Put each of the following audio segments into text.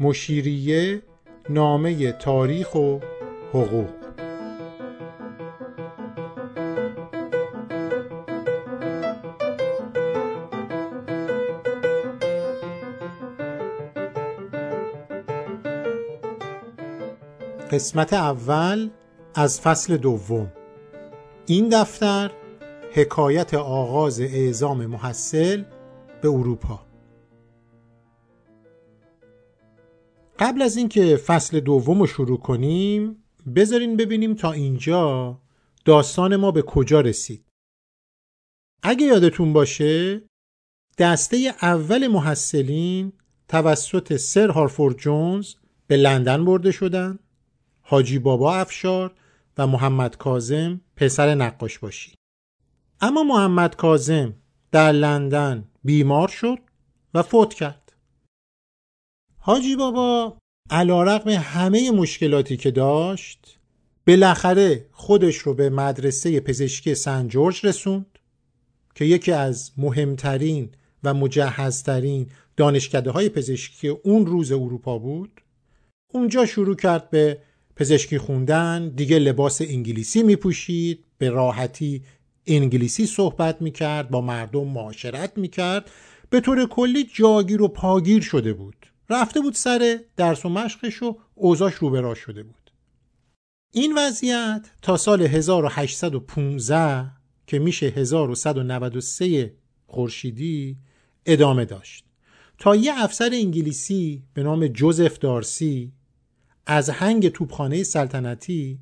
مشیریه نامه تاریخ و حقوق. قسمت اول از فصل دوم. این دفتر حکایت آغاز اعزام محصل به اروپا. قبل از اینکه فصل دوم رو شروع کنیم بذارین ببینیم تا اینجا داستان ما به کجا رسید. اگه یادتون باشه دسته اول محصلین توسط سر هارفورد جونز به لندن برده شدن حاجی بابا افشار و محمد کازم پسر نقاش باشی. اما محمد کازم در لندن بیمار شد و فوت کرد. حاجی بابا علا رقم همه مشکلاتی که داشت بالاخره خودش رو به مدرسه پزشکی سن جورج رسوند که یکی از مهمترین و مجهزترین دانشکده های پزشکی اون روز اروپا بود. اونجا شروع کرد به پزشکی خوندن دیگه لباس انگلیسی می پوشید به راحتی انگلیسی صحبت می کرد با مردم معاشرت می کرد به طور کلی جاگیر و پاگیر شده بود. رفته بود سر درس و مشقش و اوضاش رو شده بود. این وضعیت تا سال 1815 که میشه 1193 خورشیدی ادامه داشت. تا یه افسر انگلیسی به نام جوزف دارسی از هنگ توپخانه سلطنتی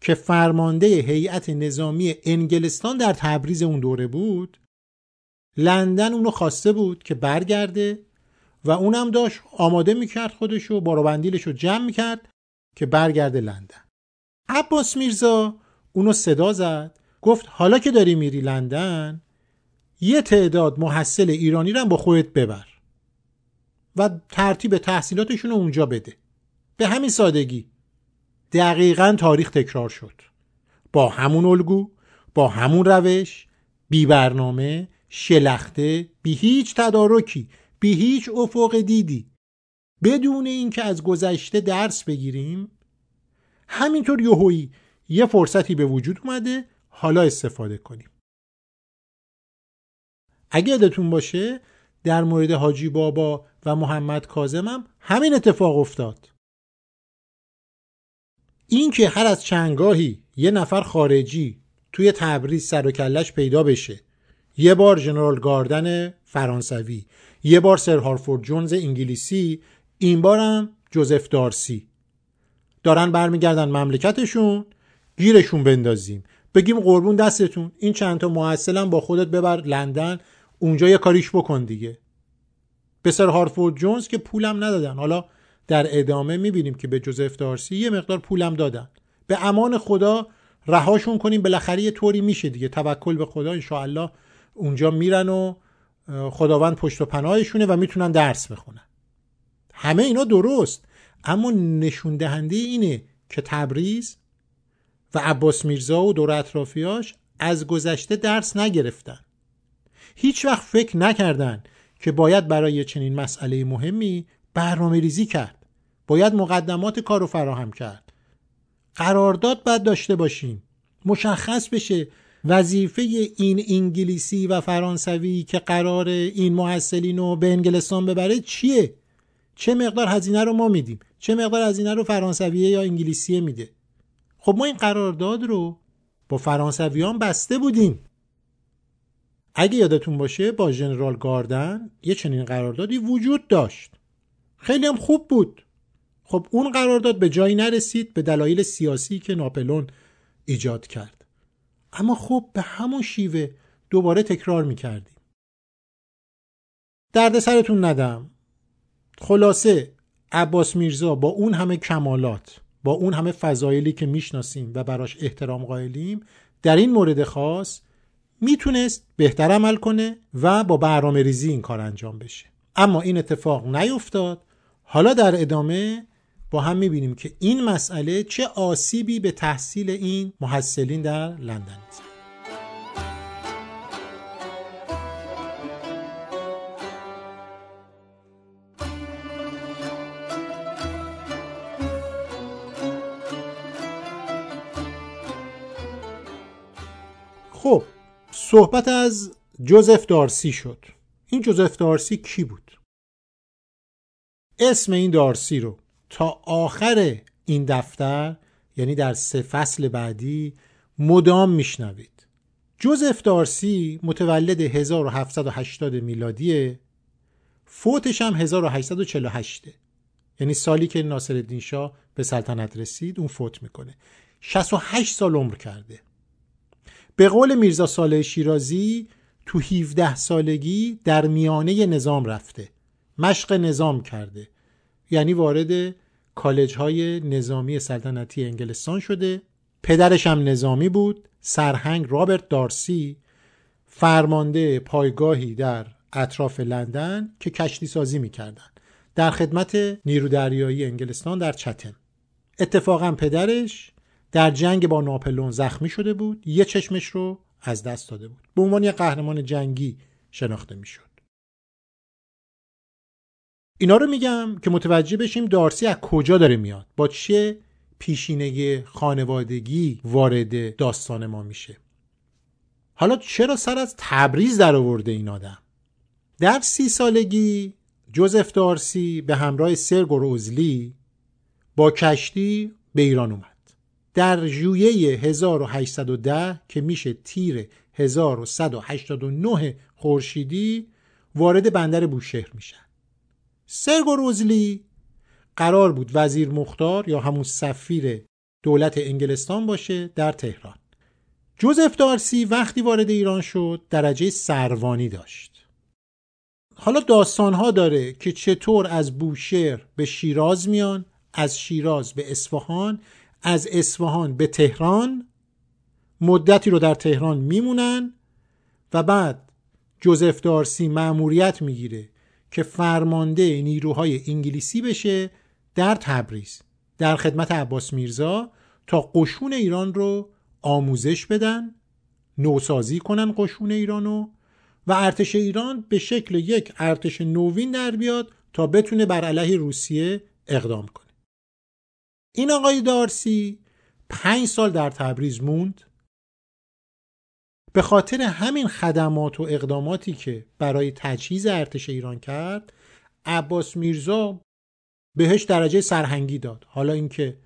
که فرمانده هیئت نظامی انگلستان در تبریز اون دوره بود لندن اونو خواسته بود که برگرده و اونم داشت آماده می‌کرد خودشو بارو بندیلش رو جمع می‌کرد که برگرده لندن. عباس میرزا اونو صدا زد گفت حالا که داری میری لندن یه تعداد محصل ایرانی رو با خودت ببر و ترتیب تحصیلاتشون رو اونجا بده. به همین سادگی. دقیقا تاریخ تکرار شد. با همون الگو با همون روش بی برنامه شلخته بی هیچ تدارکی. بی هیچ افق دیدی. بدون اینکه از گذشته درس بگیریم. همینطور یهویی یه فرصتی به وجود اومده حالا استفاده کنیم. اگه یادتون باشه در مورد حاجی بابا و محمد کازم هم همین اتفاق افتاد. این که هر از چنگاهی یه نفر خارجی توی تبریز سر و کلش پیدا بشه. یه بار جنرال گاردن فرانسوی. یه بار سر هارفورد جونز انگلیسی این بارم جوزف دارسی. دارن برمیگردن مملکتشون گیرشون بندازیم. بگیم قربون دستتون این چند تا با خودت ببر لندن اونجا یه کاریش بکن دیگه. به سر هارفورد جونز که پولم ندادن. حالا در ادامه می‌بینیم که به جوزف دارسی یه مقدار پولم دادن. به امان خدا رهاشون کنیم بالاخره یه طوری میشه دیگه. توکل به خدا انشاءالله اونجا میرن و خداوند پشت و پناهشونه و می‌تونن درس بخونن. همه اینا درست اما نشون دهنده اینه که تبریز و عباس میرزا و دور اطرافیاش از گذشته درس نگرفتن. هیچ وقت فکر نکردن که باید برای چنین مسئله مهمی برنامه ریزی کرد. باید مقدمات کار رو فراهم کرد. قرارداد باید داشته باشیم. مشخص بشه وظیفه این انگلیسی و فرانسوی که قرار این محصلین رو به انگلستان ببره چیه؟ چه مقدار هزینه رو ما میدیم؟ چه مقدار هزینه رو فرانسویه یا انگلیسیه میده؟ خب ما این قرارداد رو با فرانسویان بسته بودیم. اگه یادتون باشه با ژنرال گاردن یه چنین قراردادی وجود داشت. خیلی هم خوب بود. خب اون قرارداد به جایی نرسید به دلایل سیاسی که ناپلون ایجاد کرد. اما خب به همون شیوه دوباره تکرار می‌کردیم. درد سرتون ندم. خلاصه عباس میرزا با اون همه کمالات با اون همه فضایلی که می‌شناسیم و براش احترام قائلیم در این مورد خاص می‌تونست بهتر عمل کنه و با برنامه ریزی این کار انجام بشه. اما این اتفاق نیفتاد. حالا در ادامه با هم می‌بینیم که این مسئله چه آسیبی به تحصیل این محصلین در لندن میزن خب صحبت از جوزف دارسی شد این جوزف دارسی کی بود؟ اسم این دارسی رو تا آخر این دفتر یعنی در سه فصل بعدی مدام میشنوید. جوزف دارسی متولد 1780 میلادیه فوتش هم 1848 یعنی سالی که ناصر شاه به سلطنت رسید اون فوت می‌کنه. 68 سال عمر کرده. به قول میرزا صالح شیرازی تو 17 سالگی در میانه نظام رفته. مشق نظام کرده. یعنی وارد کالج های نظامی سلطنتی انگلستان شده. پدرش هم نظامی بود. سرهنگ رابرت دارسی فرمانده پایگاهی در اطراف لندن که کشتی سازی می‌کردن در خدمت نیرو دریایی انگلستان در چتم اتفاقا پدرش در جنگ با ناپلون زخمی شده بود. یه چشمش رو از دست داده بود. به عنوان یه قهرمان جنگی شناخته می‌شد. اینا رو میگم که متوجه بشیم دارسی از کجا داره میاد. با چه پیشینه خانوادگی وارد داستان ما میشه. حالا چرا سر از تبریز در آورده این آدم؟ در سی سالگی جوزف دارسی به همراه سرگور اوزلی با کشتی به ایران اومد. در ژوئیه 1810 که میشه تیر 1189 خورشیدی وارد بندر بوشهر میشن. سرگو روزلی قرار بود وزیر مختار یا همون سفیر دولت انگلستان باشه در تهران. جوزف دارسی وقتی وارد ایران شد درجه سروانی داشت. حالا داستان ها داره که چطور از بوشهر به شیراز میان از شیراز به اصفهان از اصفهان به تهران مدتی رو در تهران میمونن و بعد جوزف دارسی مأموریت می‌گیره که فرمانده نیروهای انگلیسی بشه در تبریز در خدمت عباس میرزا تا قشون ایران رو آموزش بدن نوسازی کنن قشون ایرانو و ارتش ایران به شکل یک ارتش نوین در بیاد تا بتونه بر علیه روسیه اقدام کنه. این آقای دارسی پنج سال در تبریز موند. به خاطر همین خدمات و اقداماتی که برای تجهیز ارتش ایران کرد عباس میرزا بهش درجه سرهنگی داد. حالا اینکه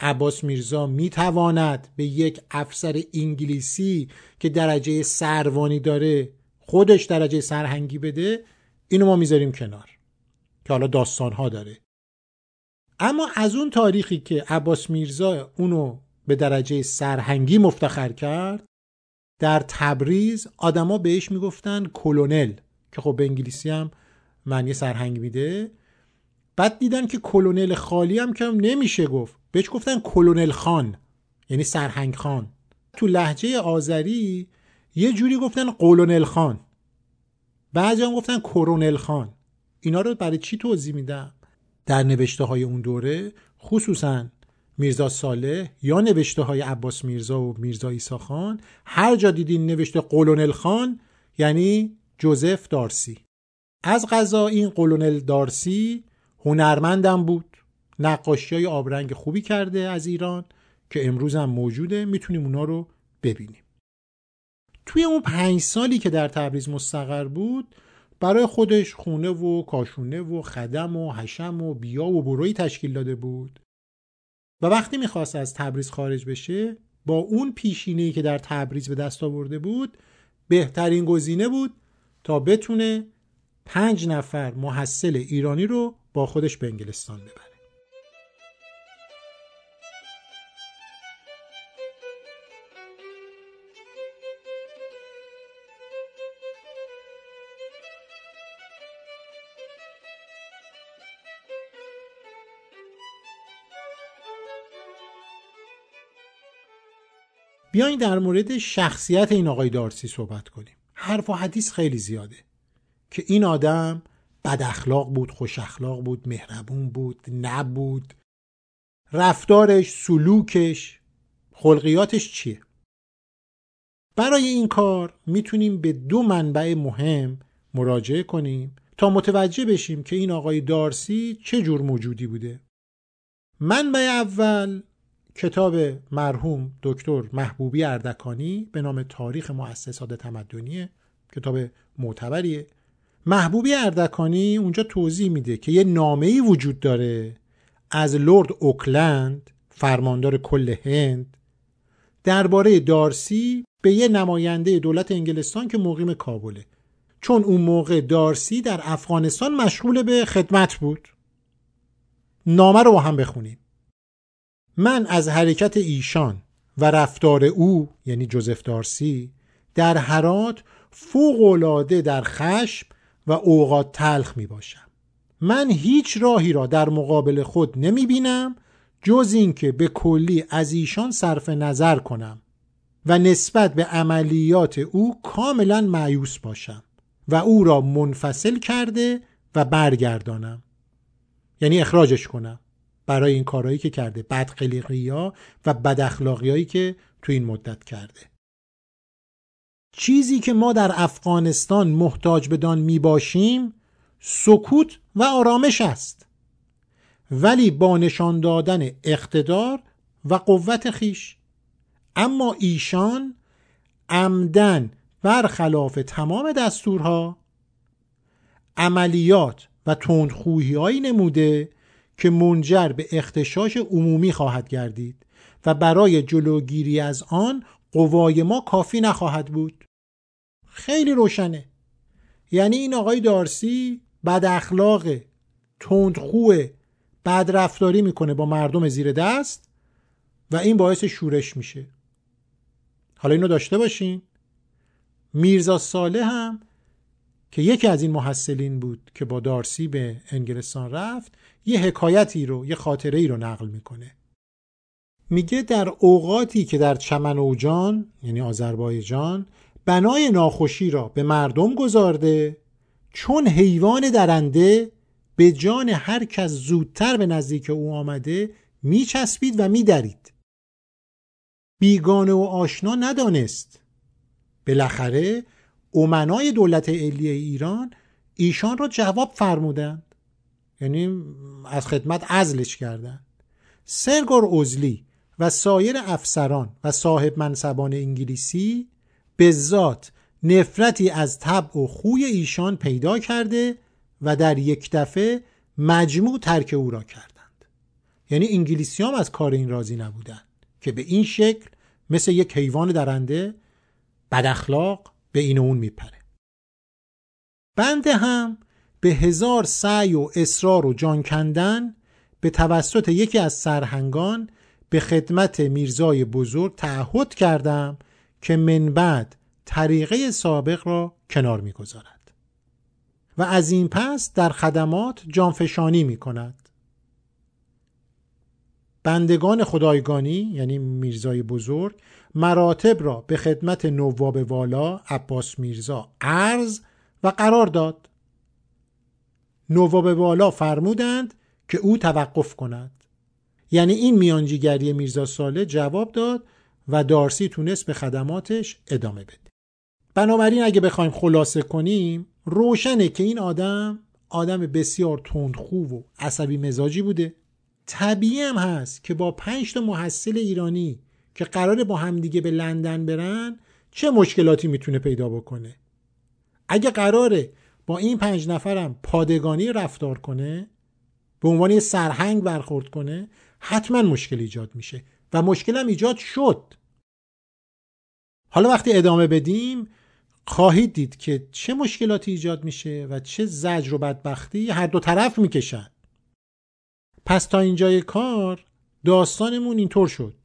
عباس میرزا می‌تواند به یک افسر انگلیسی که درجه سروانی داره خودش درجه سرهنگی بده اینو ما می‌ذاریم کنار که حالا داستانها داره. اما از اون تاریخی که عباس میرزا اونو به درجه سرهنگی مفتخر کرد در تبریز آدما بهش می‌گفتن کلونل که خب به انگلیسی هم معنی سرهنگ میده. بعد دیدن که کلونل خالی هم که نمیشه گفت. بهش گفتن کلونل خان یعنی سرهنگ خان. تو لحجه آذری یه جوری گفتن قولونل خان. بعضی هم گفتن کرونل خان. اینا رو برای چی توضیح میدم؟ در نوشته های اون دوره خصوصا میرزا صالح یا نوشته های عباس میرزا و میرزا ایسا خان هر جا دیدین نوشته قولونل خان یعنی جوزف دارسی. از غذا این قولونل دارسی هنرمندم بود. نقاشی های آبرنگ خوبی کرده از ایران که امروز هم موجوده. می‌تونیم اونا رو ببینیم. توی اون پنج سالی که در تبریز مستقر بود برای خودش خونه و کاشونه و خدم و حشم و بیا و بروی تشکیل داده بود. و وقتی می‌خواست از تبریز خارج بشه با اون پیشینه‌ای که در تبریز به دست آورده بود بهترین گزینه بود تا بتونه پنج نفر محصل ایرانی رو با خودش به انگلستان ببره. بیاین در مورد شخصیت این آقای دارسی صحبت کنیم. حرف و حدیث خیلی زیاده که این آدم بد اخلاق بود خوش اخلاق بود مهربون بود نبود. رفتارش سلوکش خلقیاتش چیه؟ برای این کار می‌تونیم به دو منبع مهم مراجعه کنیم تا متوجه بشیم که این آقای دارسی چه جور موجودی بوده. منبع اول کتاب مرحوم دکتر محبوبی اردکانی به نام تاریخ مؤسسات تمدنی کتاب معتبریه. محبوبی اردکانی اونجا توضیح میده که یه نامه وجود داره از لورد اوکلند فرماندار کل هند درباره دارسی به یه نماینده دولت انگلستان که مقیم کابله. چون اون موقع دارسی در افغانستان مشغول به خدمت بود. نامه رو با هم بخونیم. من از حرکت ایشان و رفتار او یعنی جوزف دارسی در حرات فوق العاده در خشم و اوقات تلخ می باشم من هیچ راهی را در مقابل خود نمی بینم جز اینکه به کلی از ایشان صرف نظر کنم و نسبت به عملیات او کاملا معیوس باشم و او را منفصل کرده و برگردانم. یعنی اخراجش کنم. برای این کارهایی که کرده. بدقلیقی ها و بداخلاقی که تو این مدت کرده. چیزی که ما در افغانستان محتاج بدان می باشیم سکوت و آرامش است. ولی با نشان دادن اقتدار و قوت خیش. اما ایشان عمدن برخلاف تمام دستورها عملیات و تندخویی نموده که منجر به اختشاش عمومی خواهد گردید و برای جلوگیری از آن قوای ما کافی نخواهد بود. خیلی روشنه. یعنی این آقای دارسی بد اخلاق تندخوه بد رفتاری می‌کنه با مردم زیر دست و این باعث شورش میشه. حالا اینو داشته باشین. میرزا ساله هم که یکی از این محصلین بود که با دارسی به انگلستان رفت یه حکایتی رو یه خاطره ای رو نقل می‌کنه. میگه در اوقاتی که در چمن اوجان یعنی آذربایجان بنای ناخوشی را به مردم گذارده چون حیوان درنده به جان هر کس زودتر به نزدیک او آمده میچسبید و میدرید. بیگانه و آشنا ندانست. بالاخره امنای دولت علیه ایران ایشان را جواب فرمودند. یعنی از خدمت ازلش کردند. سرگور اوزلی و سایر افسران و صاحب منصبان انگلیسی به ذات نفرتی از طبع و خوی ایشان پیدا کرده و در یک دفعه مجموع ترک او را کردند. یعنی انگلیسی هم از کار این راضی نبودند که به این شکل مثل یک حیوان درنده بد اخلاق به این و اون میپره. بنده هم به هزار سعی و اصرار و جان کندن به توسط یکی از سرهنگان به خدمت میرزای بزرگ تعهد کردم که من بعد طریقه سابق را کنار می‌گذارد. و از این پس در خدمات جانفشانی می کند بندگان خدایگانی یعنی میرزای بزرگ مراتب را به خدمت نواب والا عباس میرزا عرض و قرار داد. نواب والا فرمودند که او توقف کند. یعنی این میانجیگری میرزا ساله جواب داد و دارسی تونست به خدماتش ادامه بده. بنابراین اگه بخوایم خلاصه کنیم روشنه که این آدم آدم بسیار تندخو و عصبی مزاجی بوده. طبیعی هم هست که با پنج تا محصل ایرانی که قراره با همدیگه به لندن برن چه مشکلاتی می‌تونه پیدا بکنه؟ اگه قراره با این پنج نفرم پادگانی رفتار کنه به عنوان یه سرهنگ برخورد کنه حتما مشکل ایجاد میشه و مشکلم ایجاد شد. حالا وقتی ادامه بدیم خواهید دید که چه مشکلاتی ایجاد میشه و چه زجر و بدبختی هر دو طرف می‌کشن. پس تا اینجای کار داستانمون اینطور شد.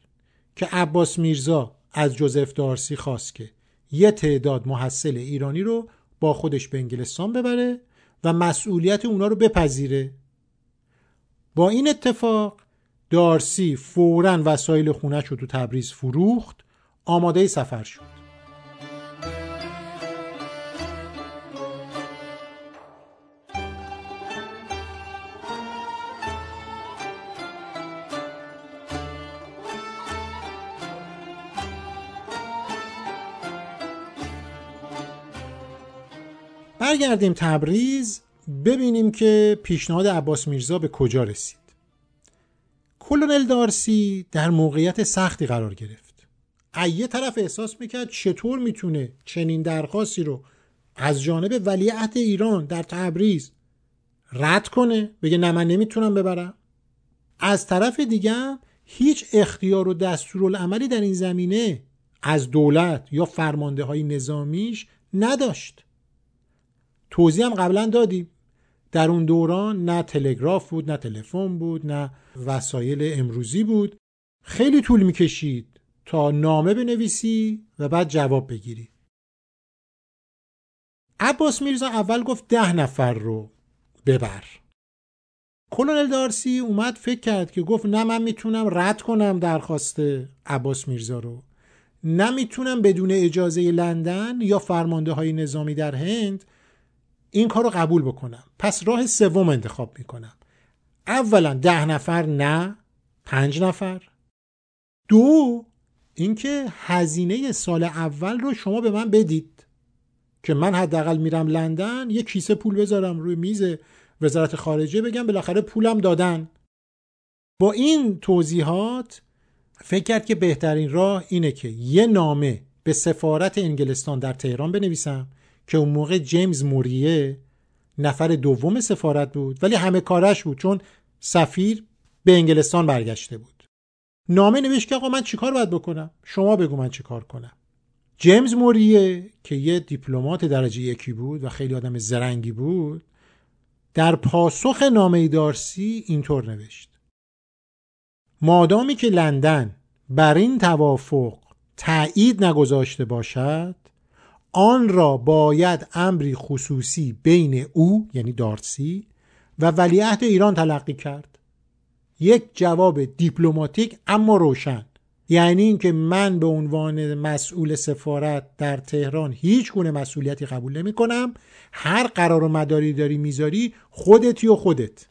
که عباس میرزا از جوزف دارسی خواست که یه تعداد محصل ایرانی رو با خودش به انگلستان ببره و مسئولیت اونا رو بپذیره. با این اتفاق دارسی فورا وسایل خونش رو تو تبریز فروخت آماده سفر شد. برگردیم تبریز ببینیم که پیشنهاد عباس میرزا به کجا رسید. کلونل دارسی در موقعیت سختی قرار گرفت. یه طرف احساس می‌کرد چطور می‌تونه چنین درخواستی رو از جانب ولیعت ایران در تبریز رد کنه؟ بگه نه من نمی‌تونم ببرم. از طرف دیگه هیچ اختیار و دستورالعملی در این زمینه از دولت یا فرمانده های نظامیش نداشت. توضیح هم قبلا دادیم. در اون دوران نه تلگراف بود نه تلفن بود نه وسایل امروزی بود. خیلی طول می‌کشید تا نامه بنویسی و بعد جواب بگیری. عباس میرزا اول گفت ده نفر رو ببر. کلونل دارسی اومد فکر کرد که گفت نه من می‌تونم رد کنم درخواست عباس میرزا رو. نه می‌تونم بدون اجازه لندن یا فرمانده های نظامی در هند این کار رو قبول بکنم. پس راه سوم انتخاب می‌کنم. اولا ده نفر نه پنج نفر. دو اینکه هزینه سال اول رو شما به من بدید که من حداقل میرم لندن یه کیسه پول بذارم روی میز وزارت خارجه بگم بالاخره پولم دادن. با این توضیحات فکر کرد که بهترین راه اینه که یه نامه به سفارت انگلستان در تهران بنویسم. که اون موقع جیمز موریه نفر دوم سفارت بود ولی همه کارش بود چون سفیر به انگلستان برگشته بود. نامه نوشت که آقا من چیکار باید بکنم؟ شما بگو من چیکار کنم. جیمز موریه که یه دیپلمات درجه یکی بود و خیلی آدم زرنگی بود در پاسخ نامه دارسی اینطور نوشت. مادامی که لندن بر این توافق تایید نگذاشته باشد آن را باید امری خصوصی بین او یعنی دارسی و ولیعهد ایران تلقی کرد. یک جواب دیپلماتیک اما روشن یعنی اینکه من به عنوان مسئول سفارت در تهران هیچ گونه مسئولیتی قبول نمی کنم. هر قرار و مداری داری می‌ذاری خودتی و خودت.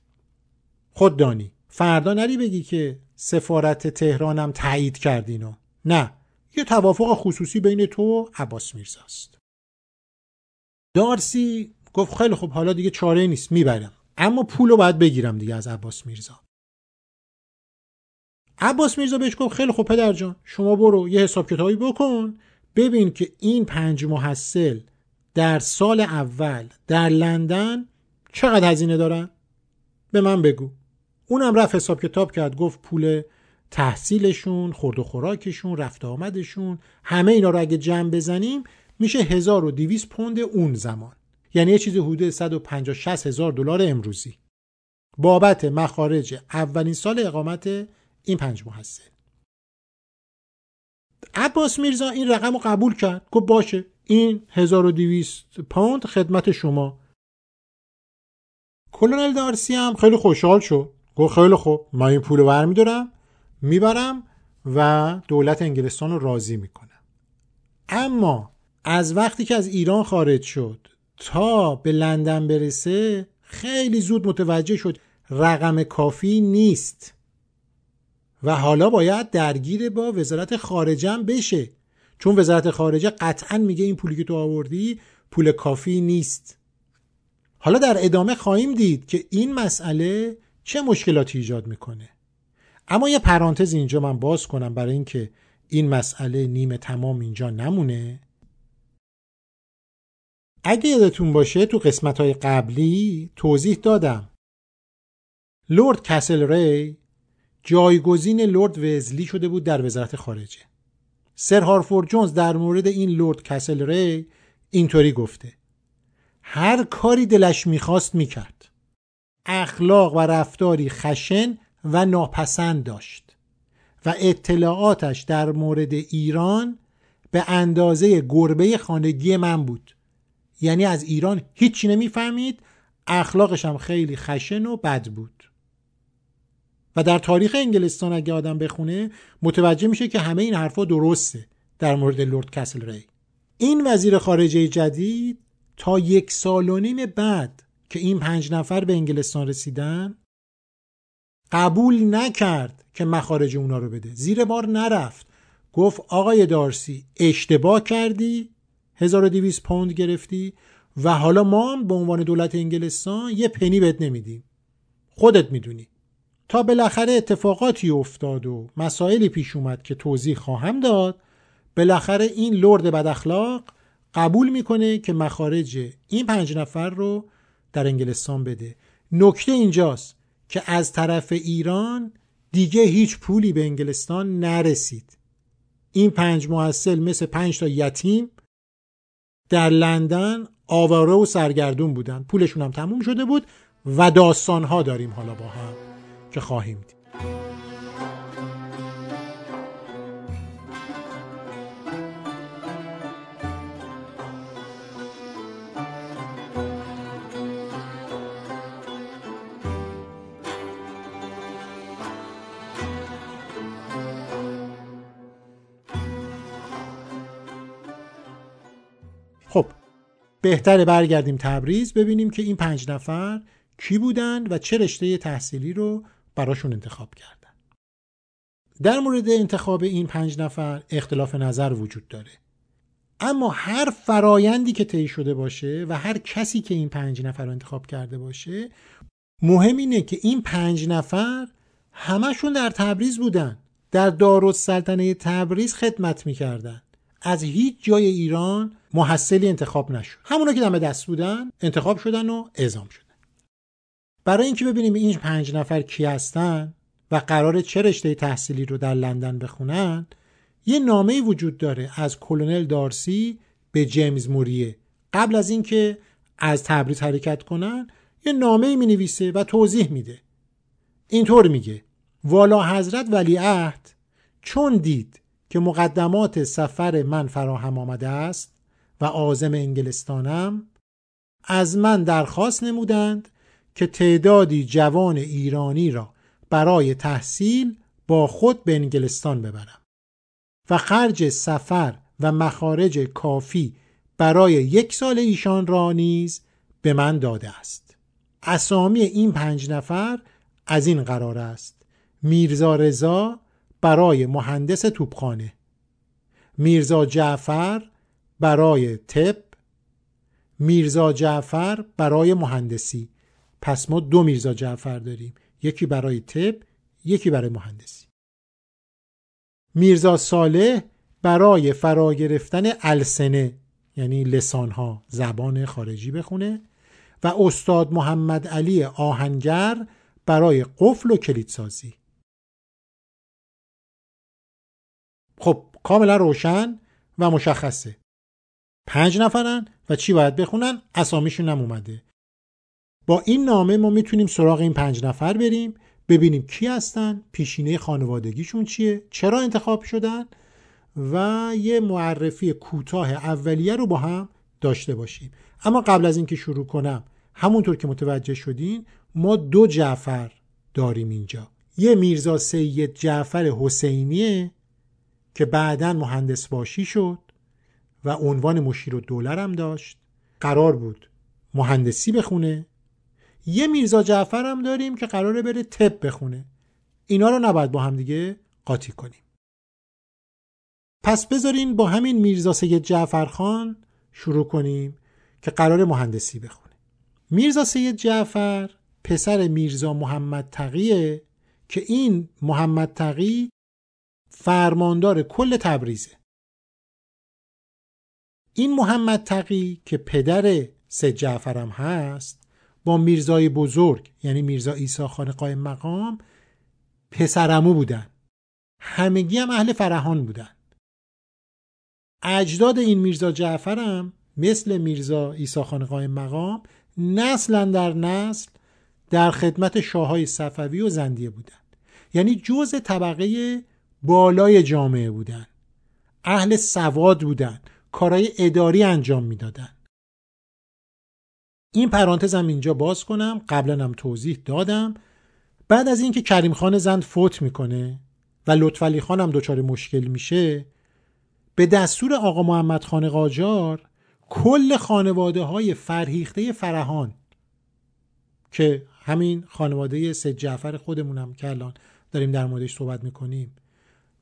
خود دانی فردا نری بگی که سفارت تهرانم تایید کردینو. نه یه توافق خصوصی بین تو و عباس میرزاست. دارسی گفت خیلی خب حالا دیگه چاره نیست می‌برم. اما پولو باید بگیرم دیگه از عباس میرزا. عباس میرزا بهش گفت خیلی خب پدر جان شما برو یه حساب کتابی بکن ببین که این پنج محصل در سال اول در لندن چقدر هزینه دارن؟ به من بگو. اونم رفت حساب کتاب کرد گفت پول تحصیلشون خورد و خوراکشون رفت آمدشون همه اینا رو اگه جمع بزنیم میشه 1200 پوند اون زمان. یعنی یه چیزی حدود 150 60 هزار دلار امروزی. بابت مخارج اولین سال اقامت این پنج محصل عباس میرزا این رقم رو قبول کرد. گفت باشه این 1200 پوند خدمت شما. کلونل دارسی هم خیلی خوشحال شد. گفت خیلی خوب من این پول رو برمیدارم می‌برم و دولت انگلستان رو راضی می‌کنم. اما از وقتی که از ایران خارج شد تا به لندن برسه خیلی زود متوجه شد رقم کافی نیست و حالا باید درگیر با وزارت خارجه هم بشه. چون وزارت خارجه قطعا میگه این پولی که تو آوردی پول کافی نیست. حالا در ادامه خواهیم دید که این مسئله چه مشکلاتی ایجاد می‌کنه. اما یه پرانتز اینجا من باز کنم برای اینکه این مسئله نیمه تمام اینجا نمونه. اگه یادتون باشه تو قسمت های قبلی توضیح دادم. لورد کسل ری جایگزین لورد وزلی شده بود در وزارت خارجه. سر هارفورد جونز در مورد این لورد کسل ری اینطوری گفته. هر کاری دلش می‌خواست می‌کرد. اخلاق و رفتاری خشن و ناپسند داشت و اطلاعاتش در مورد ایران به اندازه گربه خانگی من بود. یعنی از ایران هیچی نمی‌فهمید. اخلاقش هم خیلی خشن و بد بود. و در تاریخ انگلستان اگه آدم بخونه متوجه میشه که همه این حرفا درسته در مورد لورد کسل ری این وزیر خارجه جدید تا یک سال و نیم بعد که این پنج نفر به انگلستان رسیدن قبول نکرد که مخارج اونا رو بده. زیر بار نرفت. گفت آقای دارسی اشتباه کردی. 1200 پوند گرفتی و حالا ما هم به عنوان دولت انگلستان یه پنی بهت نمیدیم. خودت می‌دونی. تا بالاخره اتفاقاتی افتاد و مسائلی پیش اومد که توضیح خواهم داد بالاخره این لرد بد اخلاق قبول می‌کنه که مخارج این پنج نفر رو در انگلستان بده. نکته اینجاست که از طرف ایران دیگه هیچ پولی به انگلستان نرسید. این پنج محصل مثل پنج تا یتیم در لندن آواره و سرگردون بودن. پولشون هم تموم شده بود و داستان ها داریم حالا با هم که خواهیم دید. خب بهتره برگردیم تبریز ببینیم که این پنج نفر کی بودند و چه رشته تحصیلی رو براشون انتخاب کردن. در مورد انتخاب این پنج نفر اختلاف نظر وجود داره. اما هر فرایندی که طی شده باشه و هر کسی که این پنج نفر رو انتخاب کرده باشه مهم اینه که این پنج نفر همشون در تبریز بودن. در دارالسلطنه تبریز خدمت می‌کردن. از هیچ جای ایران محصلی انتخاب نشد. همونا که دم دست بودن انتخاب شدن و اعزام شدن. برای اینکه ببینیم این پنج نفر کی هستن و قرار چه رشته تحصیلی رو در لندن بخونن یه نامه وجود داره از کلونل دارسی به جیمز موریه. قبل از اینکه از تبریز حرکت کنن یه نامه می نویسه و توضیح میده. اینطور میگه والا حضرت ولیعهد چون دید که مقدمات سفر من فراهم آمده است و آزم انگلستانم از من درخواست نمودند که تعدادی جوان ایرانی را برای تحصیل با خود به انگلستان ببرم و خرج سفر و مخارج کافی برای یک سال ایشان را نیز به من داده است. اسامی این پنج نفر از این قرار است. میرزا رضا برای مهندس توپخانه میرزا جعفر برای تب میرزا جعفر برای مهندسی. پس ما دو میرزا جعفر داریم. یکی برای تب یکی برای مهندسی. میرزا صالح برای فرا گرفتن السنه یعنی لسانها زبان خارجی بخونه. و استاد محمد علی آهنگر برای قفل و کلیدسازی. خب کاملا روشن و مشخصه. پنج نفرن و چی باید بخونن؟ اسامیشون هم اومده. با این نامه ما می‌تونیم سراغ این پنج نفر بریم ببینیم کی هستن پیشینه خانوادگیشون چیه چرا انتخاب شدن و یه معرفی کوتاه اولیه رو با هم داشته باشیم. اما قبل از اینکه شروع کنم همونطور که متوجه شدین ما دو جعفر داریم اینجا. یه میرزا سید جعفر حسینیه که بعدا مهندس باشی شد. و عنوان مشیر و دولر هم داشت. قرار بود مهندسی بخونه. یه میرزا جعفر هم داریم که قراره بره تب بخونه. اینا رو نباید با هم دیگه قاطی کنیم. پس بذارین با همین میرزا سید جعفر خان شروع کنیم که قرار مهندسی بخونه. میرزا سید جعفر پسر میرزا محمد تقیه که این محمد تقی فرماندار کل تبریزه. این محمد تقی که پدر سید جعفرم هست با میرزای بزرگ یعنی میرزا ایسا خان قایم مقام پسرمو بودن. همگی هم اهل فرهان بودن. اجداد این میرزا جعفرم مثل میرزا ایسا خان قایم مقام نسلا در نسل در خدمت شاههای صفوی و زندیه بودند یعنی جز طبقه بالای جامعه بودن. اهل سواد بودن. کارهای اداری انجام می‌دادن. این پرانتزم اینجا باز کنم. قبلا هم توضیح دادم. بعد از اینکه کریم خان زند فوت می‌کنه و لطفعلی خان هم دچار مشکل میشه به دستور آقا محمد خان قاجار کل خانواده های فرهیخته فرهان که همین خانواده سید جعفر خودمونم که الان داریم در موردش صحبت می‌کنیم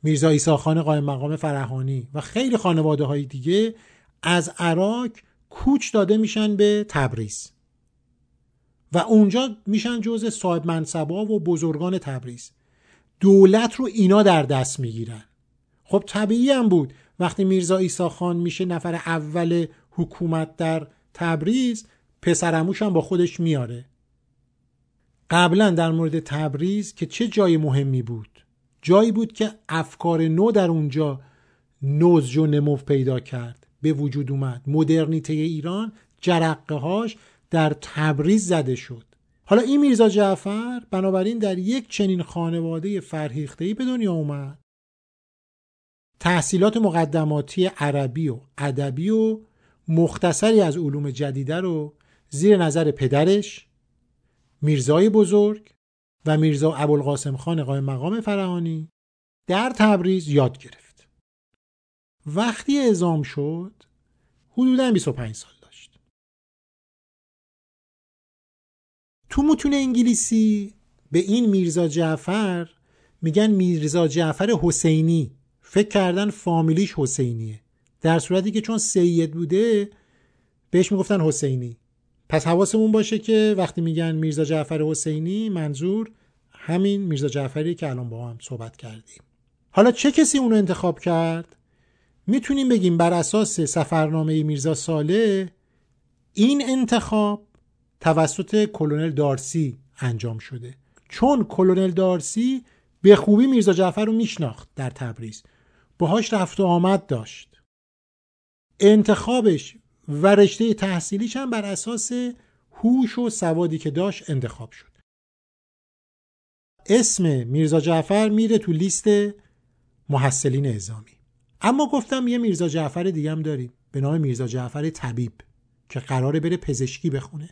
میرزا ایسا خان قایم مقام فرهانی و خیلی خانواده های دیگه از عراق کوچ داده میشن به تبریز. و اونجا میشن جزء صاحب منصبا و بزرگان تبریز. دولت رو اینا در دست می‌گیرن. خب طبیعی هم بود. وقتی میرزا ایسا خان میشه نفر اول حکومت در تبریز پسرموش هم با خودش میاره. قبلا در مورد تبریز که چه جای مهمی بود؟ جایی بود که افکار نو در اونجا نوزج و نمو پیدا کرد. به وجود اومد. مدرنیته ایران جرقه هاش در تبریز زده شد. حالا این میرزا جعفر بنابراین در یک چنین خانواده فرهیختهی به دنیا اومد. تحصیلات مقدماتی عربی و ادبی و مختصری از علوم جدیده رو زیر نظر پدرش میرزای بزرگ و میرزا ابوالقاسم خان قائم مقام فرهانی در تبریز یاد گرفت. وقتی اعزام شد حدودا 25 سال داشت. تو متون انگلیسی به این میرزا جعفر میگن میرزا جعفر حسینی. فکر کردن فامیلیش حسینیه. در صورتی که چون سید بوده بهش می‌گفتن حسینی. پس حواسمون باشه که وقتی میگن میرزا جعفر حسینی منظور همین میرزا جعفری که الان با هم صحبت کردیم. حالا چه کسی اونو انتخاب کرد؟ می‌تونیم بگیم بر اساس سفرنامه میرزا ساله این انتخاب توسط کلونل دارسی انجام شده. چون کلونل دارسی به خوبی میرزا جعفر رو میشناخت در تبریز. باهاش رفت و آمد داشت. انتخابش و رشته تحصیلیش هم بر اساس هوش و سوادی که داشت انتخاب شد. اسم میرزا جعفر میره تو لیست محصلین اعزامی. اما گفتم یه میرزا جعفر دیگه هم داریم. به نام میرزا جعفر طبیب که قراره بره پزشکی بخونه.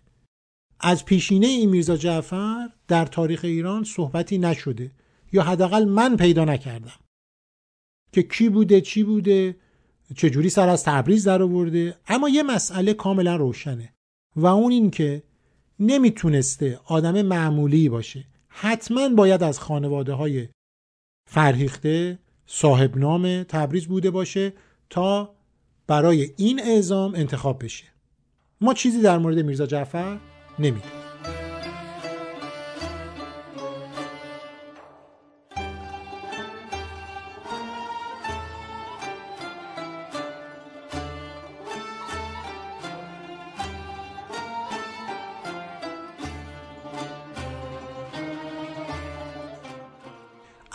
از پیشینه این میرزا جعفر در تاریخ ایران صحبتی نشده یا حداقل من پیدا نکردم که کی بوده چی بوده چجوری سر از تبریز در آورده؟ اما یه مسئله کاملا روشنه و اون این که نمی‌تونسته آدم معمولی باشه. حتما باید از خانواده های فرهیخته صاحب نام تبریز بوده باشه تا برای این اعزام انتخاب بشه. ما چیزی در مورد میرزا جعفر نمی‌دونیم.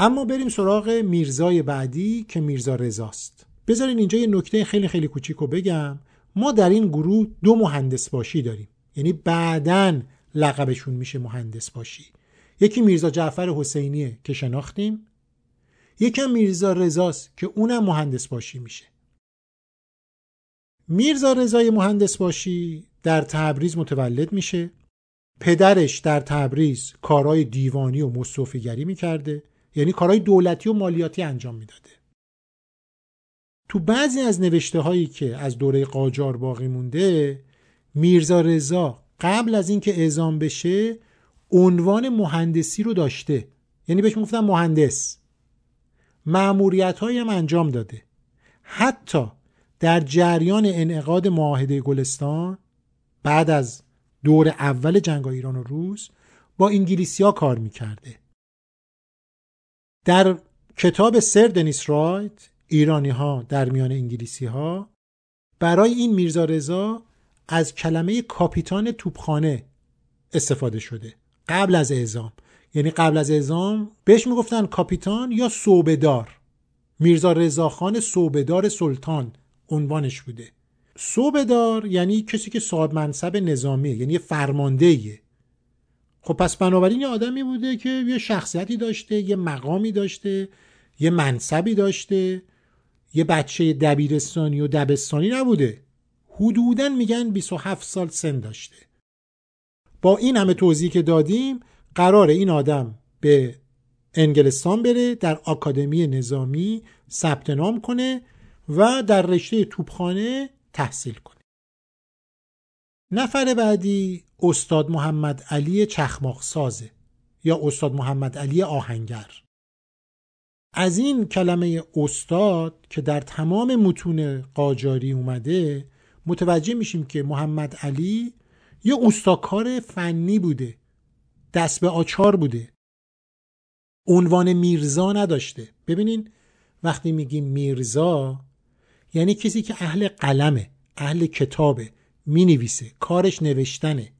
اما بریم سراغ میرزای بعدی که میرزا رزاست بذارین اینجا یه نکته خیلی خیلی کوچیک رو بگم. ما در این گروه دو مهندس باشی داریم. یعنی بعدا لقبشون میشه مهندس باشی. یکی میرزا جعفر حسینیه که شناختیم. یکم میرزا رزاست که اونم مهندس باشی میشه. میرزا رضای مهندس باشی در تبریز متولد میشه. پدرش در تبریز کارهای دیوانی و مصوفیگری می‌کرده. یعنی کارهای دولتی و مالیاتی انجام می‌داده. تو بعضی از نوشته هایی که از دوره قاجار باقی مونده میرزا رضا قبل از اینکه اعزام بشه عنوان مهندسی رو داشته. یعنی بهش می‌گفتن مهندس. معموریت هم انجام داده. حتی در جریان انعقاد معاهده گلستان بعد از دور اول جنگ ایران و روس با انگلیسی ها کار می‌کرده. در کتاب سر دنیس رایت ایرانی ها در میان انگلیسی ها برای این میرزا رضا از کلمه کاپیتان توپخانه استفاده شده قبل از اعزام. یعنی قبل از اعزام بهش می‌گفتن کاپیتان یا صوبدار میرزا رضاخان صوبدار سلطان عنوانش بوده. صوبدار یعنی کسی که صاحب منصب نظامیه یعنی فرماندهیه. خب پس بنابراین یه آدمی بوده که یه شخصیتی داشته یه مقامی داشته یه منصبی داشته یه بچه دبیرستانی و دبستانی نبوده. حدودا میگن 27 سال سن داشته. با این همه توضیح که دادیم قرار این آدم به انگلستان بره در آکادمی نظامی ثبت نام کنه و در رشته توپخانه تحصیل کنه. نفر بعدی استاد محمد علی چخماق سازه یا استاد محمد علی آهنگر. از این کلمه استاد که در تمام متون قاجاری اومده متوجه میشیم که محمد علی یه اوستاکار فنی بوده دست به آچار بوده. عنوان میرزا نداشته. ببینین وقتی میگیم میرزا یعنی کسی که اهل قلمه اهل کتابه می‌نویسه کارش نوشتنه.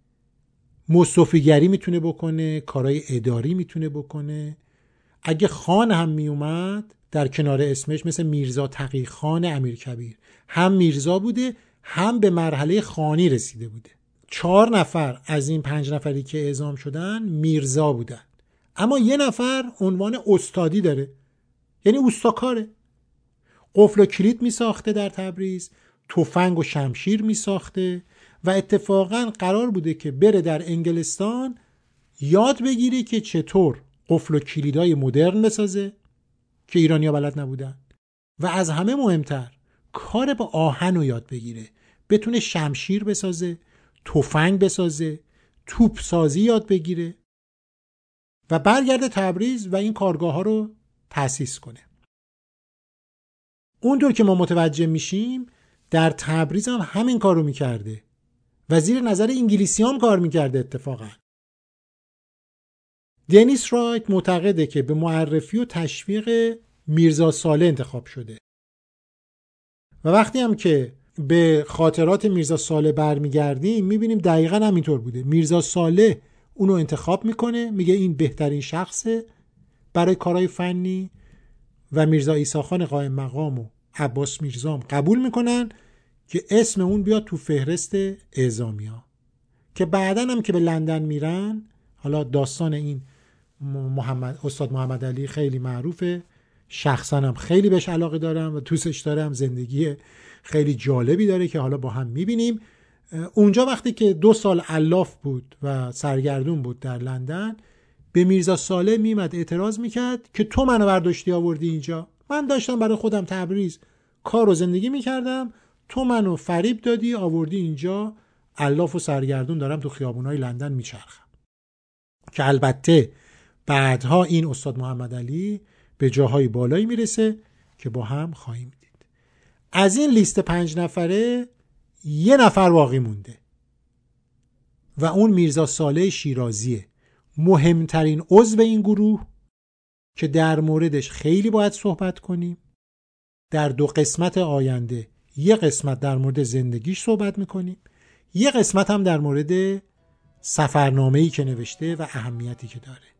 مصطفیگری می‌تونه بکنه کارهای اداری می‌تونه بکنه. اگه خان هم میومد در کنار اسمش مثل میرزا تقی خان امیر کبیر. هم میرزا بوده هم به مرحله خانی رسیده بوده. چهار نفر از این پنج نفری که اعزام شدن میرزا بودن. اما یه نفر عنوان استادی داره. یعنی اوستاکاره قفل و کلید می ساخته در تبریز. تفنگ و شمشیر می ساخته و اتفاقا قرار بوده که بره در انگلستان یاد بگیره که چطور قفل و کلیدای مدرن بسازه که ایرانیا بلد نبودن. و از همه مهمتر کار با آهن رو یاد بگیره. بتونه شمشیر بسازه تفنگ بسازه توپ سازی یاد بگیره و برگرده تبریز و این کارگاه ها رو تأسیس کنه. اونطور که ما متوجه میشیم در تبریز هم همین کار رو می‌کرده. و زیر نظر انگلیسی هم کار می‌کرده اتفاقا. دنیس رایت معتقده که به معرفی و تشویق میرزا ساله انتخاب شده. و وقتی هم که به خاطرات میرزا ساله برمیگردیم می‌بینیم دقیقا همینطور بوده. میرزا ساله اونو انتخاب می‌کنه میگه این بهترین شخصه برای کارهای فنی و میرزا ایساخان قائم مقام و عباس میرزام قبول می‌کنن. که اسم اون بیاد تو فهرست اعزامیا. که بعدا هم که به لندن میرن حالا داستان این محمد استاد محمد علی خیلی معروفه. شخصا هم خیلی بهش علاقه دارم و دوستش دارم. زندگی خیلی جالبی داره که حالا با هم می‌بینیم. اونجا وقتی که دو سال علاف بود و سرگردون بود در لندن به میرزا ساله میمد اعتراض می‌کرد که تو منو برداشتی آوردی اینجا. من داشتم برای خودم تبریز کار و زندگی می‌کردم. تو منو فریب دادی آوردی اینجا. علاف و سرگردون دارم تو خیابونای لندن میچرخم. که البته بعدها این استاد محمد علی به جاهای بالایی می‌رسه که با هم خواهیم دید. از این لیست پنج نفره یه نفر باقی مونده. و اون میرزا ساله شیرازیه. مهمترین عضو این گروه که در موردش خیلی باید صحبت کنیم. در دو قسمت آینده یه قسمت در مورد زندگیش صحبت می‌کنیم. یه قسمت هم در مورد سفرنامه‌ای که نوشته و اهمیتی که داره.